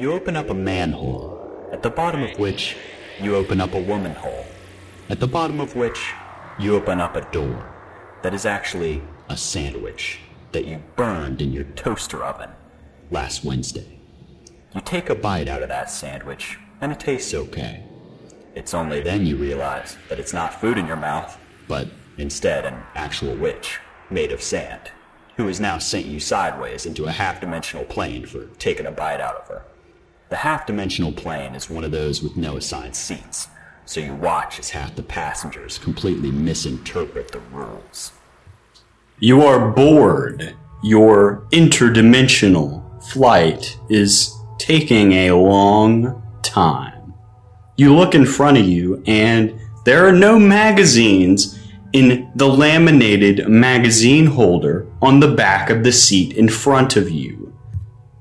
You open up a manhole, at the bottom of which you open up a woman hole, at the bottom of which you open up a door that is actually a sandwich that you burned in your toaster oven last Wednesday. You take a bite out of that sandwich, and it tastes okay. It's only then you realize that it's not food in your mouth, but instead an actual witch made of sand, who has now sent you sideways into a half dimensional plane for taking a bite out of her. The half dimensional plane is one of those with no assigned seats, so you watch as half the passengers completely misinterpret the rules. You are bored. Your interdimensional flight is taking a long time. You look in front of you, and there are no magazines in the laminated magazine holder on the back of the seat in front of you.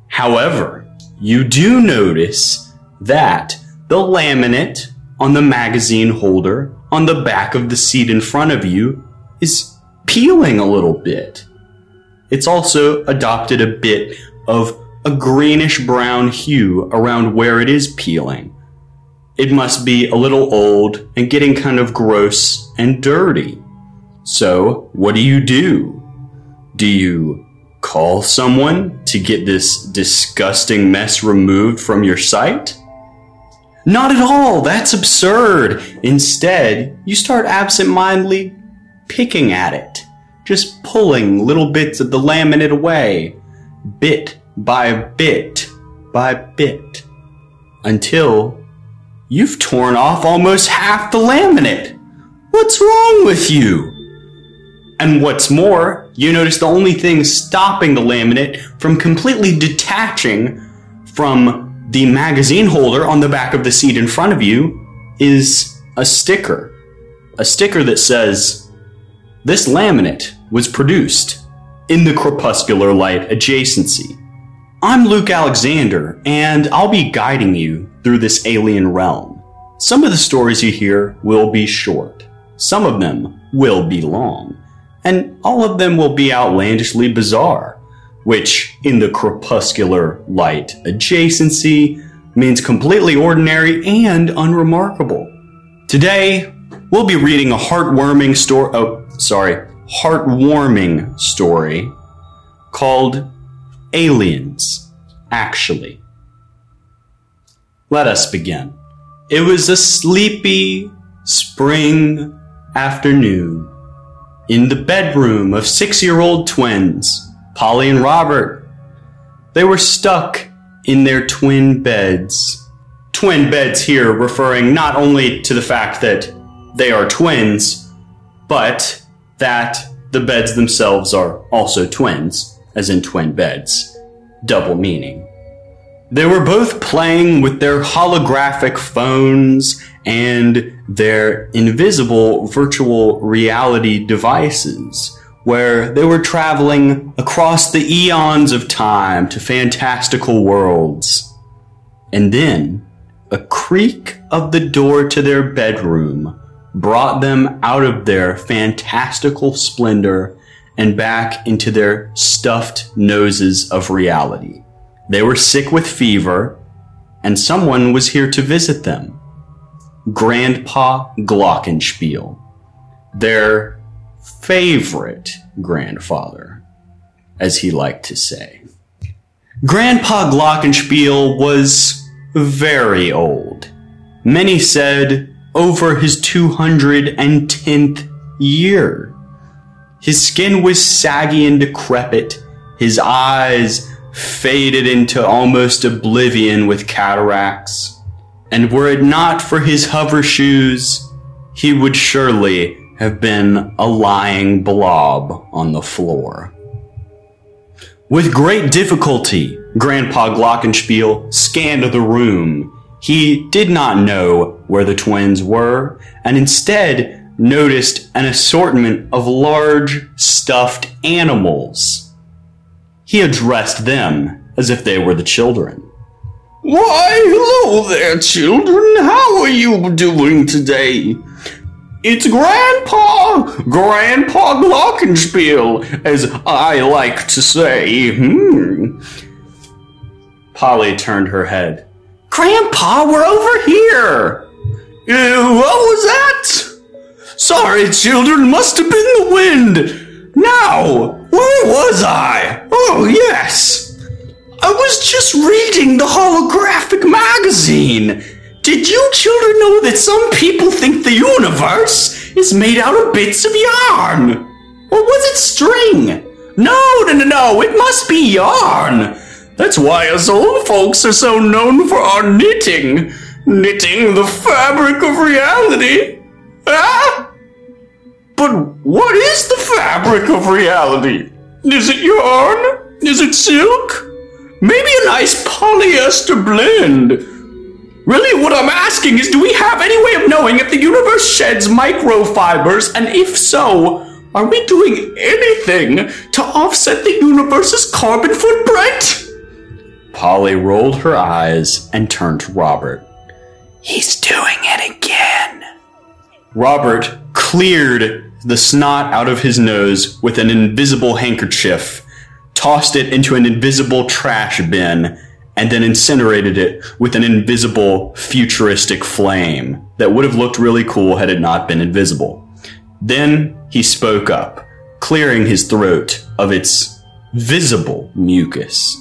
However, you do notice that the laminate on the magazine holder on the back of the seat in front of you is peeling a little bit. It's also adopted a bit of a greenish brown hue around where it is peeling. It must be a little old and getting kind of gross and dirty. So, what do you do? Do you call someone to get this disgusting mess removed from your sight? Not at all. That's absurd. Instead, you start absentmindedly picking at it, just pulling little bits of the laminate away, bit by bit by bit, until you've torn off almost half the laminate. What's wrong with you? And what's more, you notice the only thing stopping the laminate from completely detaching from the magazine holder on the back of the seat in front of you is a sticker. A sticker that says, This laminate was produced in the crepuscular light adjacency. I'm Luke Alexander, and I'll be guiding you through this alien realm. Some of the stories you hear will be short, some of them will be long and all of them will be outlandishly bizarre, which in the crepuscular light adjacency means completely ordinary and unremarkable. Today, we'll be reading a heartwarming story, oh, sorry, heartwarming story called Aliens, Actually. Let us begin. It was a sleepy spring afternoon in the bedroom of six year old twins, Polly and Robert. They were stuck in their twin beds. Twin beds here referring not only to the fact that they are twins, but that the beds themselves are also twins, as in twin beds. Double meaning. They were both playing with their holographic phones and their invisible virtual reality devices, where they were traveling across the eons of time to fantastical worlds. And then, a creak of the door to their bedroom brought them out of their fantastical splendor and back into their stuffed noses of reality. They were sick with fever, and someone was here to visit them. Grandpa Glockenspiel, their favorite grandfather, as he liked to say. Grandpa Glockenspiel was very old. Many said over his 210th year. His skin was saggy and decrepit, his eyes faded into almost oblivion with cataracts and were it not for his hover shoes, he would surely have been a lying blob on the floor. With great difficulty, Grandpa Glockenspiel scanned the room. He did not know where the twins were, and instead noticed an assortment of large stuffed animals. He addressed them as if they were the children. Why, hello there, children. How are you doing today? It's Grandpa, Grandpa Glockenspiel, as I like to say. Hmm. Polly turned her head. Grandpa, we're over here! Uh, what was that? Sorry, children, must have been the wind. Now, where was I? Oh, yes. I was just reading the holographic magazine. Did you children know that some people think the universe is made out of bits of yarn? Or was it string? No, no, no, no, it must be yarn. That's why us old folks are so known for our knitting. Knitting the fabric of reality. Ah? But what is the fabric of reality? Is it yarn? Is it silk? Maybe a nice polyester blend. Really, what I'm asking is do we have any way of knowing if the universe sheds microfibers, and if so, are we doing anything to offset the universe's carbon footprint? Polly rolled her eyes and turned to Robert. He's doing it again. Robert cleared the snot out of his nose with an invisible handkerchief, tossed it into an invisible trash bin, and then incinerated it with an invisible futuristic flame that would have looked really cool had it not been invisible. Then he spoke up, clearing his throat of its visible mucus.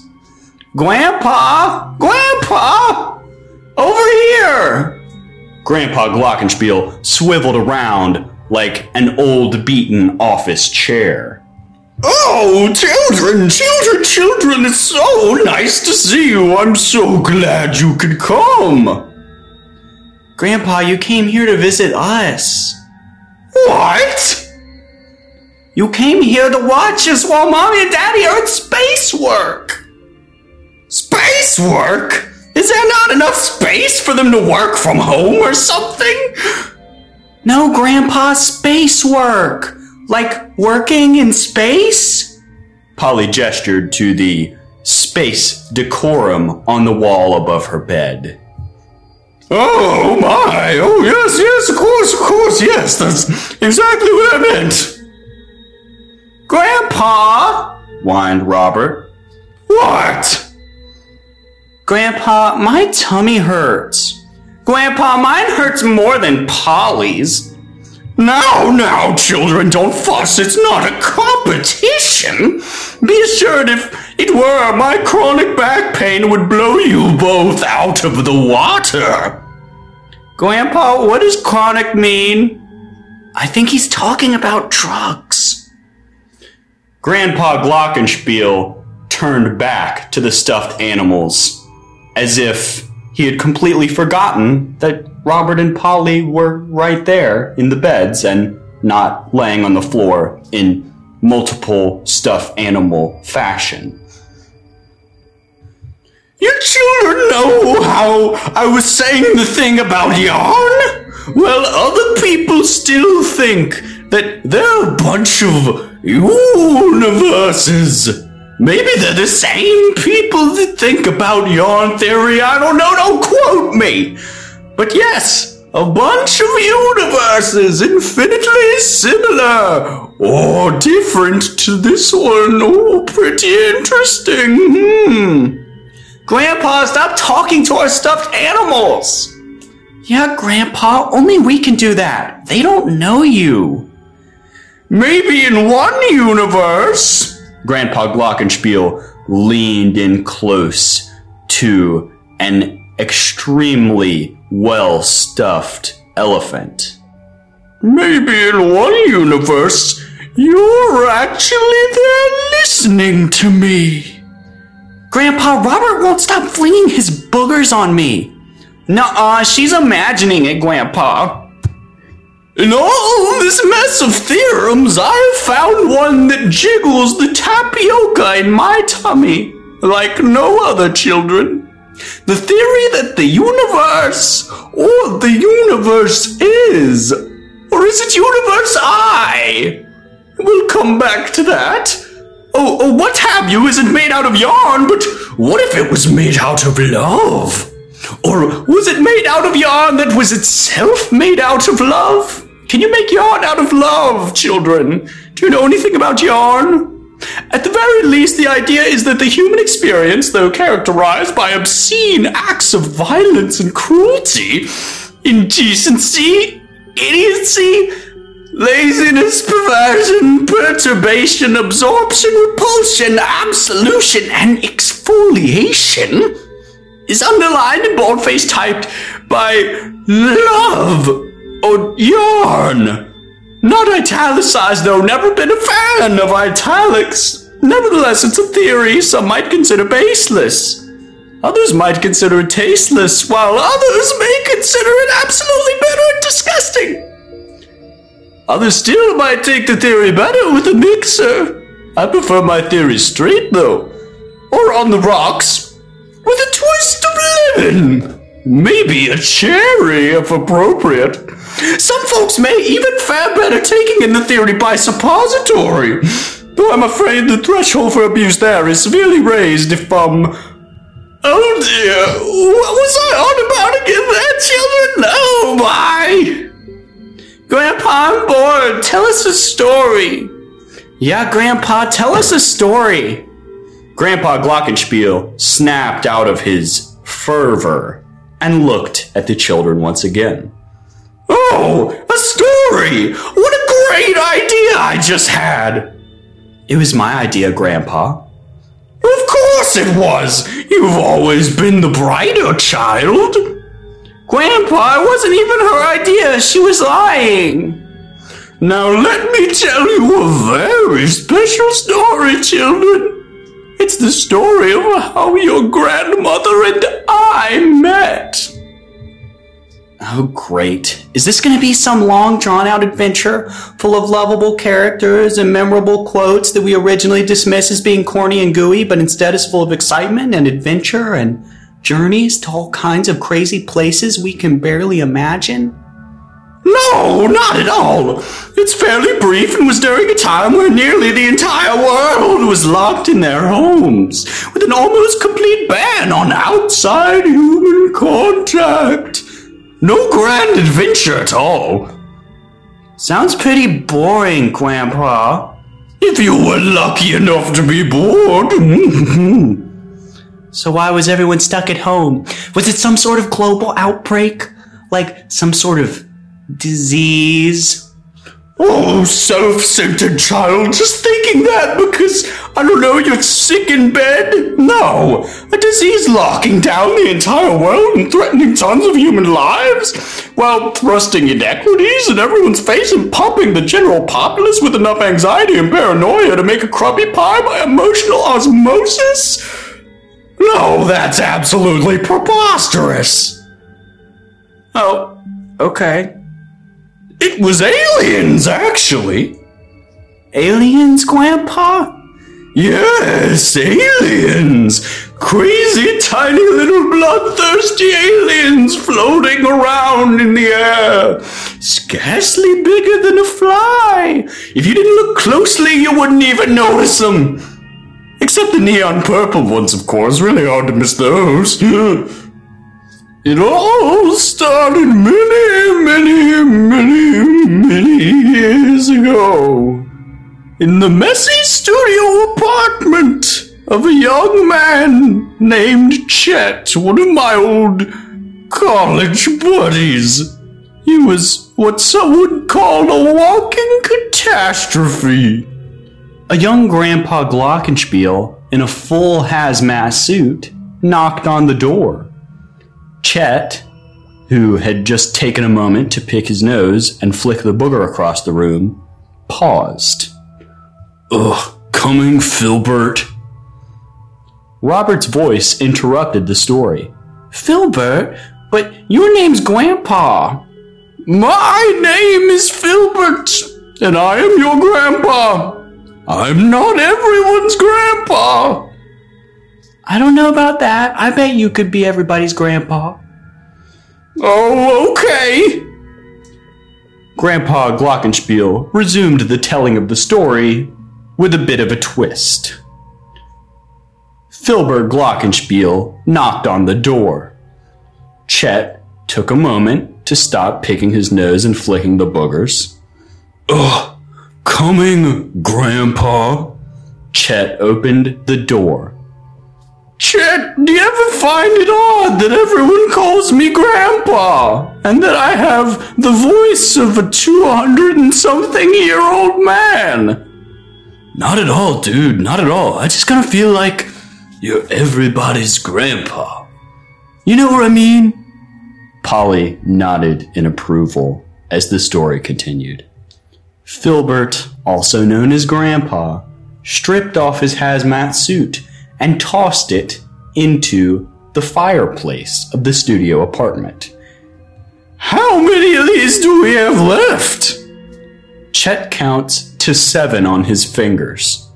Grandpa! Grandpa! Over here! Grandpa Glockenspiel swiveled around like an old beaten office chair. Oh, children, children, children, it's so nice to see you. I'm so glad you could come. Grandpa, you came here to visit us. What? You came here to watch us while Mommy and Daddy are at space work. Space work? Is there not enough space for them to work from home or something? No, Grandpa, space work. Like working in space? Polly gestured to the space decorum on the wall above her bed. Oh my! Oh yes, yes, of course, of course, yes, that's exactly what I meant. Grandpa, whined Robert. What? Grandpa, my tummy hurts. Grandpa, mine hurts more than Polly's. Now, now, children, don't fuss. It's not a competition. Be assured if it were, my chronic back pain would blow you both out of the water. Grandpa, what does chronic mean? I think he's talking about drugs. Grandpa Glockenspiel turned back to the stuffed animals as if he had completely forgotten that Robert and Polly were right there in the beds and not laying on the floor in multiple stuffed animal fashion. You children know how I was saying the thing about yarn? Well, other people still think that they're a bunch of universes. Maybe they're the same people that think about yarn theory. I don't know, don't quote me. But yes, a bunch of universes infinitely similar or different to this one. Oh, pretty interesting. Hmm. Grandpa, stop talking to our stuffed animals. Yeah, Grandpa, only we can do that. They don't know you. Maybe in one universe, Grandpa Glockenspiel leaned in close to an extremely well stuffed elephant. Maybe in one universe, you're actually there listening to me. Grandpa, Robert won't stop flinging his boogers on me. Nuh-uh, she's imagining it, Grandpa. In all this mess of theorems, I have found one that jiggles the tapioca in my tummy like no other children. The theory that the universe, or the universe is, or is it universe I? We'll come back to that. Oh, oh, what have you isn't made out of yarn, but what if it was made out of love? Or was it made out of yarn that was itself made out of love? Can you make yarn out of love, children? Do you know anything about yarn? At the very least, the idea is that the human experience, though characterized by obscene acts of violence and cruelty, indecency, idiocy, laziness, perversion, perturbation, absorption, repulsion, absolution, and exfoliation, is underlined and boldface typed by love or yarn. Not italicized, though, never been a fan of italics. Nevertheless, it's a theory some might consider baseless. Others might consider it tasteless, while others may consider it absolutely bitter and disgusting. Others still might take the theory better with a mixer. I prefer my theory straight, though. Or on the rocks, with a twist of lemon. Maybe a cherry, if appropriate. Some folks may even fare better taking in the theory by suppository. Though I'm afraid the threshold for abuse there is severely raised if, um. Oh dear, what was I on about again there, children? Oh my! Grandpa, I'm bored. Tell us a story. Yeah, Grandpa, tell us a story. Grandpa Glockenspiel snapped out of his fervor and looked at the children once again. Oh, a story! What a great idea I just had! It was my idea, Grandpa. Of course it was! You've always been the brighter child! Grandpa, it wasn't even her idea. She was lying. Now let me tell you a very special story, children. It's the story of how your grandmother and I met. Oh, great. Is this going to be some long, drawn out adventure full of lovable characters and memorable quotes that we originally dismissed as being corny and gooey, but instead is full of excitement and adventure and journeys to all kinds of crazy places we can barely imagine? No, not at all. It's fairly brief and was during a time where nearly the entire world was locked in their homes, with an almost complete ban on outside human contact. No grand adventure at all. Sounds pretty boring, Grandpa. If you were lucky enough to be bored. so why was everyone stuck at home? Was it some sort of global outbreak? Like some sort of disease? Oh, self centered child, just thinking that because, I don't know, you're sick in bed? No, a disease locking down the entire world and threatening tons of human lives while thrusting inequities in everyone's face and pumping the general populace with enough anxiety and paranoia to make a crummy pie by emotional osmosis? No, that's absolutely preposterous. Oh, okay. It was aliens, actually. Aliens, Grandpa? Yes, aliens! Crazy, tiny little bloodthirsty aliens floating around in the air. Scarcely bigger than a fly. If you didn't look closely, you wouldn't even notice them. Except the neon purple ones, of course. Really hard to miss those. It all started many, many, many, many years ago in the messy studio apartment of a young man named Chet, one of my old college buddies. He was what some would call a walking catastrophe. A young Grandpa Glockenspiel in a full hazmat suit knocked on the door. Chet, who had just taken a moment to pick his nose and flick the booger across the room, paused. Ugh, coming, Filbert. Robert's voice interrupted the story. Filbert? But your name's Grandpa. My name is Filbert, and I am your grandpa. I'm not everyone's grandpa. I don't know about that. I bet you could be everybody's grandpa. Oh, okay. Grandpa Glockenspiel resumed the telling of the story with a bit of a twist. Filbert Glockenspiel knocked on the door. Chet took a moment to stop picking his nose and flicking the boogers. Ugh, coming, Grandpa. Chet opened the door. Chet, do you ever find it odd that everyone calls me Grandpa? And that I have the voice of a 200 and something year old man? Not at all, dude, not at all. I just kind of feel like you're everybody's grandpa. You know what I mean? Polly nodded in approval as the story continued. Filbert, also known as Grandpa, stripped off his hazmat suit and tossed it into the fireplace of the studio apartment. How many of these do we have left? Chet counts to seven on his fingers.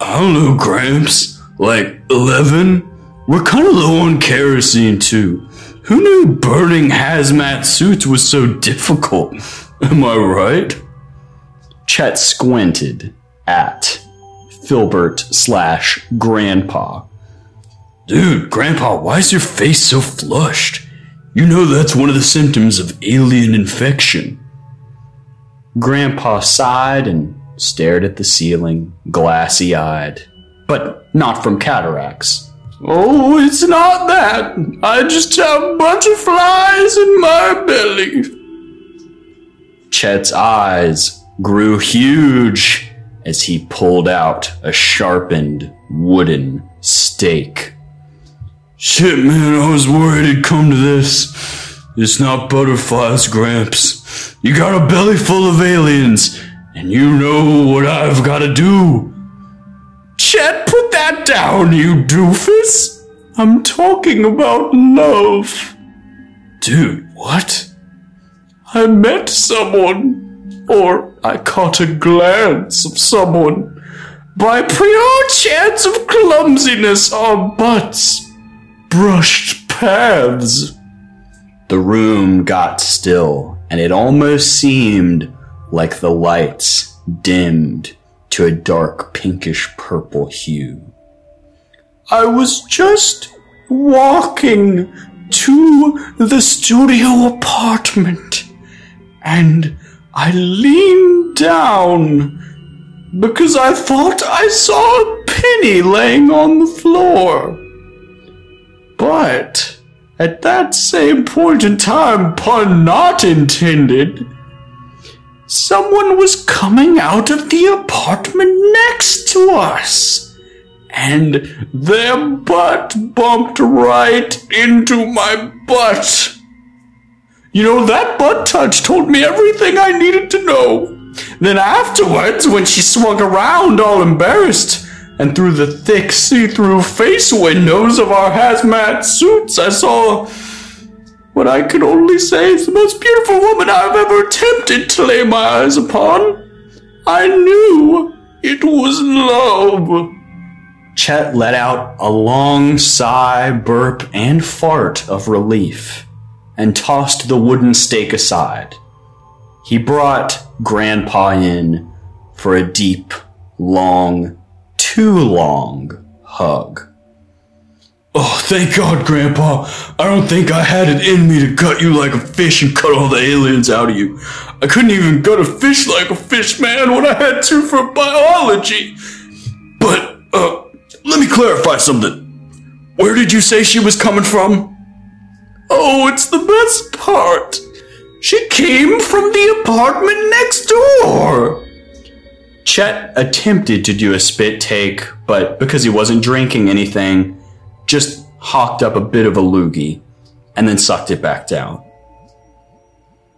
I don't know, Gramps. Like 11? We're kind of low on kerosene, too. Who knew burning hazmat suits was so difficult? Am I right? Chet squinted at Filbert slash Grandpa. Dude, Grandpa, why is your face so flushed? You know that's one of the symptoms of alien infection. Grandpa sighed and stared at the ceiling, glassy eyed, but not from cataracts. Oh, it's not that. I just have a bunch of flies in my belly. Chet's eyes grew huge as he pulled out a sharpened wooden stake. Shit, man, I was worried it'd come to this. It's not butterflies, Gramps. You got a belly full of aliens, and you know what I've gotta do. Chet, put that down, you doofus. I'm talking about love. Dude, what? I met someone, or I caught a glance of someone. By pure chance of clumsiness, our butts brushed paths. The room got still, and it almost seemed like the lights dimmed to a dark pinkish purple hue. I was just walking to the studio apartment and I leaned down because I thought I saw a penny laying on the floor. But at that same point in time, pun not intended, someone was coming out of the apartment next to us. And their butt bumped right into my butt. You know, that butt touch told me everything I needed to know. Then afterwards, when she swung around all embarrassed, and through the thick see-through face windows of our hazmat suits, I saw what I can only say is the most beautiful woman I've ever attempted to lay my eyes upon. I knew it was love. Chet let out a long sigh, burp, and fart of relief and tossed the wooden stake aside. He brought Grandpa in for a deep, long, too long hug. Oh, thank God, Grandpa. I don't think I had it in me to cut you like a fish and cut all the aliens out of you. I couldn't even gut a fish like a fish, man, when I had to for biology. But, uh, let me clarify something. Where did you say she was coming from? Oh, it's the best part. She came from the apartment next door. Chet attempted to do a spit take, but because he wasn't drinking anything, just hawked up a bit of a loogie and then sucked it back down.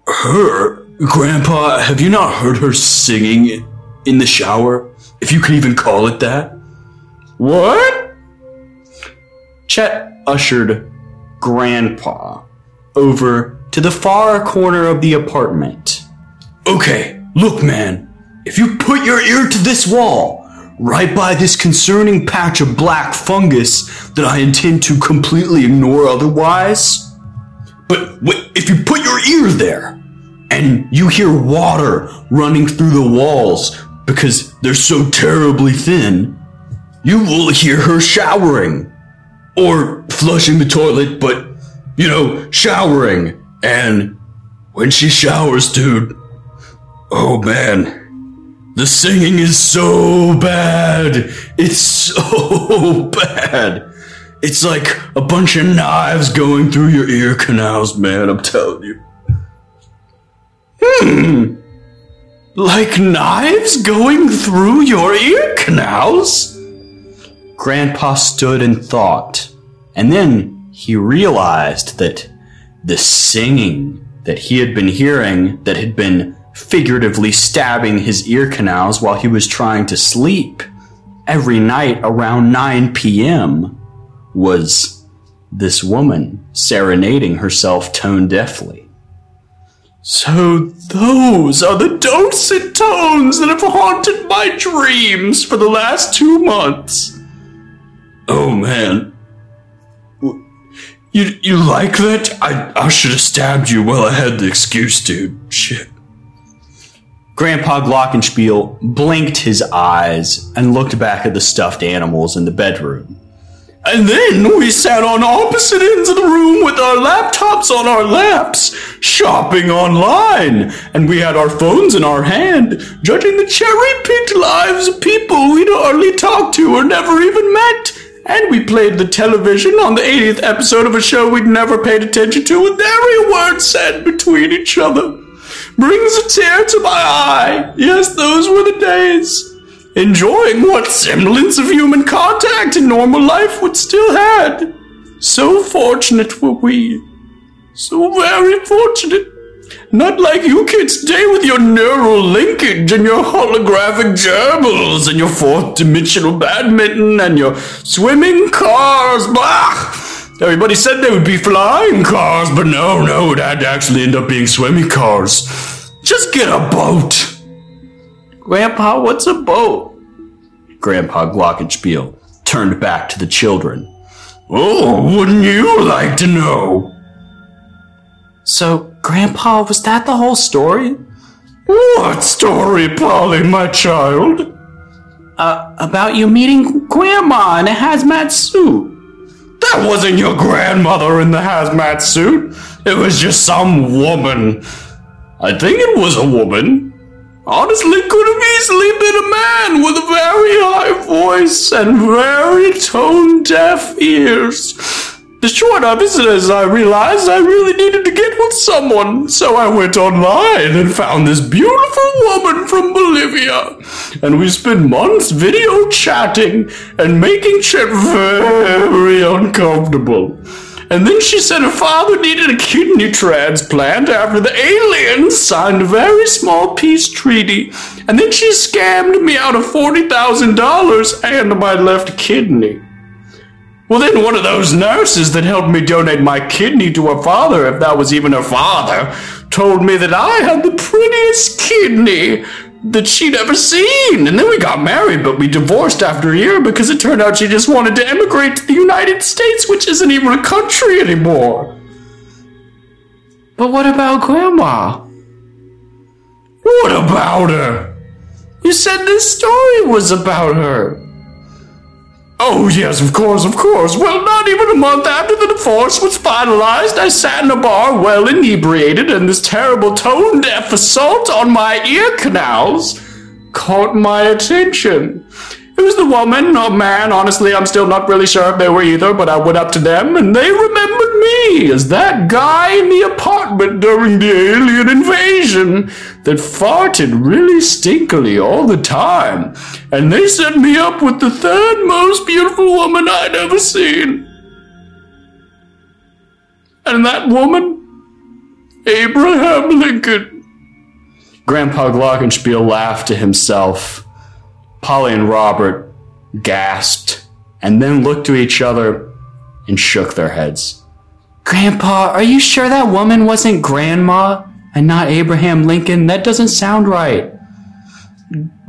Her? Grandpa, have you not heard her singing in the shower? If you can even call it that? What? Chet ushered Grandpa over to the far corner of the apartment. Okay, look, man. If you put your ear to this wall, right by this concerning patch of black fungus that I intend to completely ignore otherwise, but if you put your ear there and you hear water running through the walls because they're so terribly thin, you will hear her showering or flushing the toilet, but you know, showering. And when she showers, dude, oh man, The singing is so bad. It's so bad. It's like a bunch of knives going through your ear canals, man, I'm telling you. Hmm. Like knives going through your ear canals? Grandpa stood and thought, and then he realized that the singing that he had been hearing, that had been figuratively stabbing his ear canals while he was trying to sleep every night around 9 p.m., was this woman serenading herself tone deafly. So those are the dulcet tones that have haunted my dreams for the last two months. Oh man. You you like that? I I should have stabbed you while I had the excuse, dude. Shit. Grandpa Glockenspiel blinked his eyes and looked back at the stuffed animals in the bedroom. And then we sat on opposite ends of the room with our laptops on our laps, shopping online. And we had our phones in our hand, judging the cherry picked lives of people we'd hardly talked to or never even met. And we played the television on the 80th episode of a show we'd never paid attention to with every word said between each other. Brings a tear to my eye. Yes, those were the days enjoying what semblance of human contact in normal life would still had. So fortunate were we. So very fortunate. Not like you kids today with your neural linkage and your holographic gerbils and your fourth dimensional badminton and your swimming cars. Blah! Everybody said they would be flying cars, but no, no, that'd actually end up being swimming cars. Just get a boat. Grandpa, what's a boat? Grandpa Glockenspiel turned back to the children. Oh, wouldn't you like to know? So, Grandpa, was that the whole story? What story, Polly, my child? Uh, about you meeting Grandma in a hazmat suit. That wasn't your grandmother in the hazmat suit. It was just some woman. I think it was a woman. Honestly, could have easily been a man with a very high voice and very tone deaf ears. The short of it is, I realized I really needed to get with someone, so I went online and found this beautiful woman from Bolivia. And we spent months video chatting and making shit very uncomfortable. And then she said her father needed a kidney transplant after the aliens signed a very small peace treaty. And then she scammed me out of $40,000 and my left kidney. Well, then one of those nurses that helped me donate my kidney to her father, if that was even her father, told me that I had the prettiest kidney that she'd ever seen. And then we got married, but we divorced after a year because it turned out she just wanted to emigrate to the United States, which isn't even a country anymore. But what about Grandma? What about her? You said this story was about her. Oh, yes, of course, of course. Well, not even a month after the divorce was finalized, I sat in a bar well inebriated, and this terrible tone deaf assault on my ear canals caught my attention. It was the woman or man, honestly, I'm still not really sure if they were either, but I went up to them and they remembered me as that guy in the apartment during the alien invasion that farted really stinkily all the time. And they set me up with the third most beautiful woman I'd ever seen. And that woman, Abraham Lincoln. Grandpa Glockenspiel laughed to himself. Polly and Robert gasped and then looked to each other and shook their heads. Grandpa, are you sure that woman wasn't Grandma and not Abraham Lincoln? That doesn't sound right.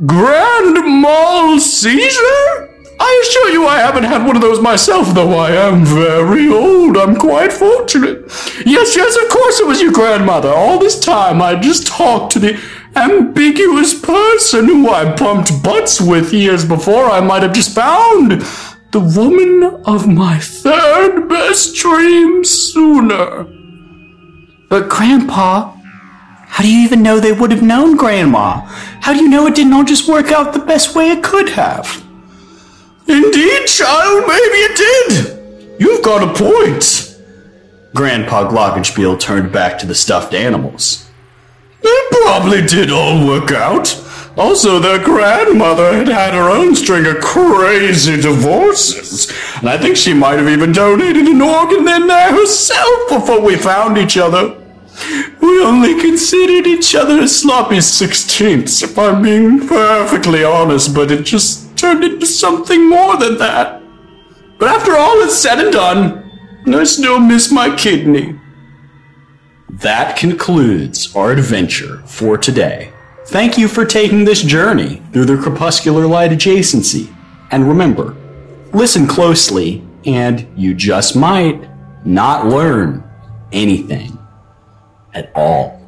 Grand mal seizure? I assure you I haven't had one of those myself, though I am very old. I'm quite fortunate. Yes, yes, of course it was your grandmother. All this time I just talked to the ambiguous person who I pumped butts with years before I might have just found the woman of my third best dream sooner. But, Grandpa, How do you even know they would have known, Grandma? How do you know it didn't all just work out the best way it could have? Indeed, child, maybe it did. You've got a point. Grandpa Glockenspiel turned back to the stuffed animals. It probably did all work out. Also, their grandmother had had her own string of crazy divorces, and I think she might have even donated an organ in there herself before we found each other. We only considered each other sloppy sixteenths, if I'm being perfectly honest, but it just turned into something more than that. But after all is said and done, I still miss my kidney. That concludes our adventure for today. Thank you for taking this journey through the crepuscular light adjacency. And remember, listen closely, and you just might not learn anything at all.